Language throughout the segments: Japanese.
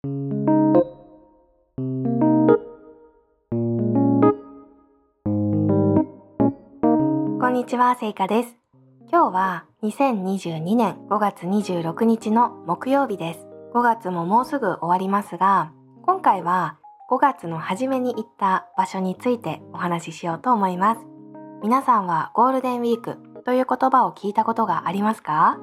こんにちは、せいかです。今日は2022年5月26日の木曜日です。5月ももうすぐ終わりますが、今回は5月の初めに行った場所についてお話ししようと思います。皆さんはゴールデンウィークという言葉を聞いたことがありますか？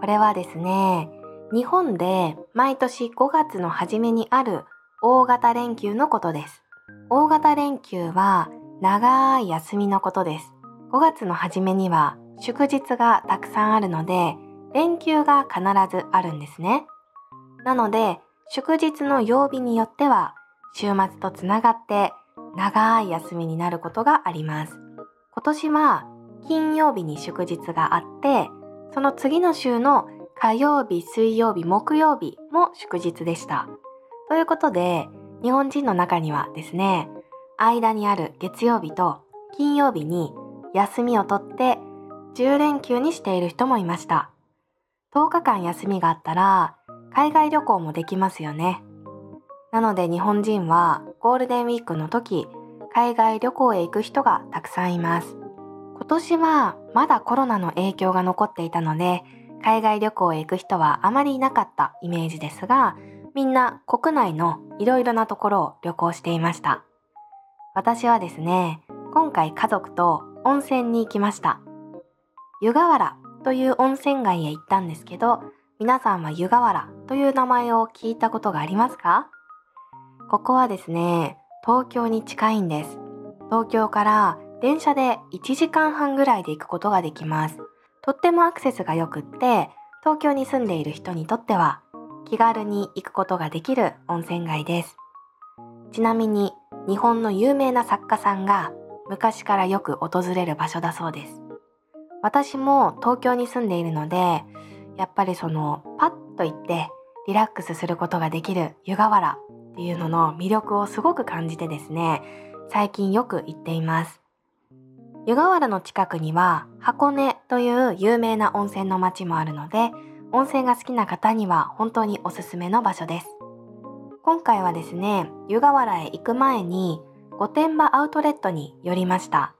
これはですね、日本で毎年5月の初めにある大型連休のことです。大型連休は長い休みのことです。5月の初めには祝日がたくさんあるので、連休が必ずあるんですね。なので、祝日の曜日によっては週末とつながって長い休みになることがあります。今年は金曜日に祝日があって、その次の週の火曜日、水曜日、木曜日も祝日でした。ということで、日本人の中にはですね、間にある月曜日と金曜日に休みを取って10連休にしている人もいました。10日間休みがあったら海外旅行もできますよね。なので日本人はゴールデンウィークの時海外旅行へ行く人がたくさんいます。今年はまだコロナの影響が残っていたので、海外旅行へ行く人はあまりいなかったイメージですが、みんな国内のいろいろなところを旅行していました。私はですね、今回家族と温泉に行きました。湯河原という温泉街へ行ったんですけど、皆さんは湯河原という名前を聞いたことがありますか？ここはですね、東京に近いんです。東京から電車で1時間半ぐらいで行くことができます。とってもアクセスが良くって、東京に住んでいる人にとっては気軽に行くことができる温泉街です。ちなみに日本の有名な作家さんが昔からよく訪れる場所だそうです。私も東京に住んでいるので、やっぱりそのパッと行ってリラックスすることができる湯河原っていうのの魅力をすごく感じてですね、最近よく行っています。湯河原の近くには箱根という有名な温泉の町もあるので、温泉が好きな方には本当におすすめの場所です。今回はですね、湯河原へ行く前に御殿場アウトレットに寄りました。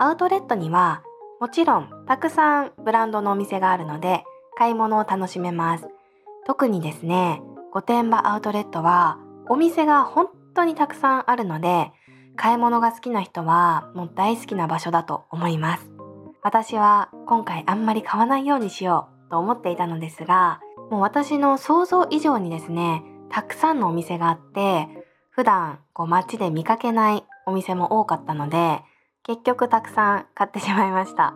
アウトレットにはもちろんたくさんブランドのお店があるので買い物を楽しめます。特にですね、御殿場アウトレットはお店が本当にたくさんあるので買い物が好きな人はもう大好きな場所だと思います。私は今回あんまり買わないようにしようと思っていたのですがもう私の想像以上にですねたくさんのお店があって普段こう街で見かけないお店も多かったので結局たくさん買ってしまいました。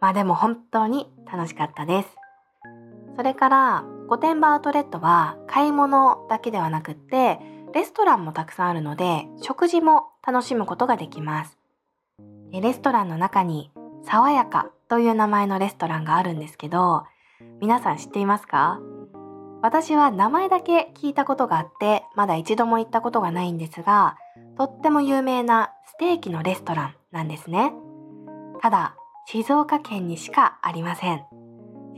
まあでも本当に楽しかったです。それから御殿場アウトレットは買い物だけではなくってレストランもたくさんあるので食事も楽しむことができます。レストランの中に爽やかという名前のレストランがあるんですけど皆さん知っていますか？私は名前だけ聞いたことがあってまだ一度も行ったことがないんですがとっても有名なステーキのレストランなんですね。ただ静岡県にしかありません。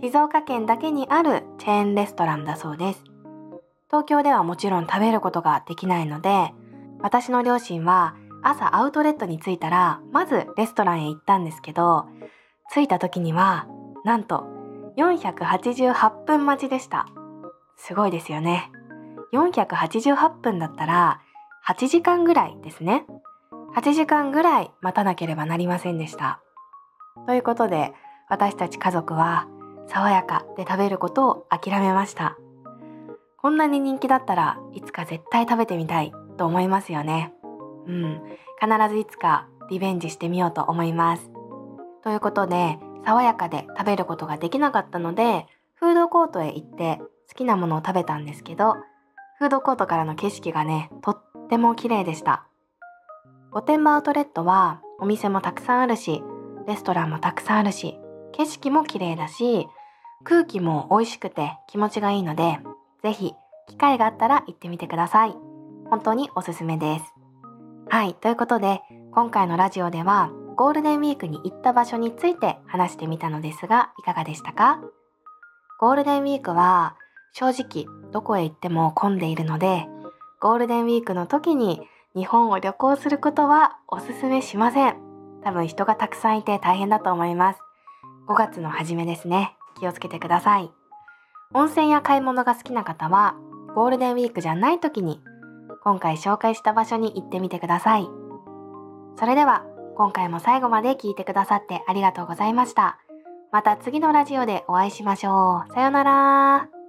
静岡県だけにあるチェーンレストランだそうです。東京ではもちろん食べることができないので、私の両親は朝アウトレットに着いたら、まずレストランへ行ったんですけど、着いた時には、なんと488分待ちでした。すごいですよね。488分だったら8時間ぐらいですね。8時間ぐらい待たなければなりませんでした。ということで私たち家族は爽やかで食べることを諦めましたこんなに人気だったらいつか絶対食べてみたいと思いますよね。うん。必ずいつかリベンジしてみようと思います。ということで爽やかで食べることができなかったのでフードコートへ行って好きなものを食べたんですけどフードコートからの景色がねとっても綺麗でした。御殿場アウトレットはお店もたくさんあるしレストランもたくさんあるし景色も綺麗だし空気も美味しくて気持ちがいいので、ぜひ機会があったら行ってみてください。本当におすすめです。はい、ということで今回のラジオではゴールデンウィークに行った場所について話してみたのですがいかがでしたか？ゴールデンウィークは正直どこへ行っても混んでいるのでゴールデンウィークの時に日本を旅行することはおすすめしません。多分人がたくさんいて大変だと思います。5月の初めですね。気をつけてください。温泉や買い物が好きな方はゴールデンウィークじゃない時に今回紹介した場所に行ってみてください。それでは今回も最後まで聞いてくださってありがとうございました。また次のラジオでお会いしましょう。さようなら。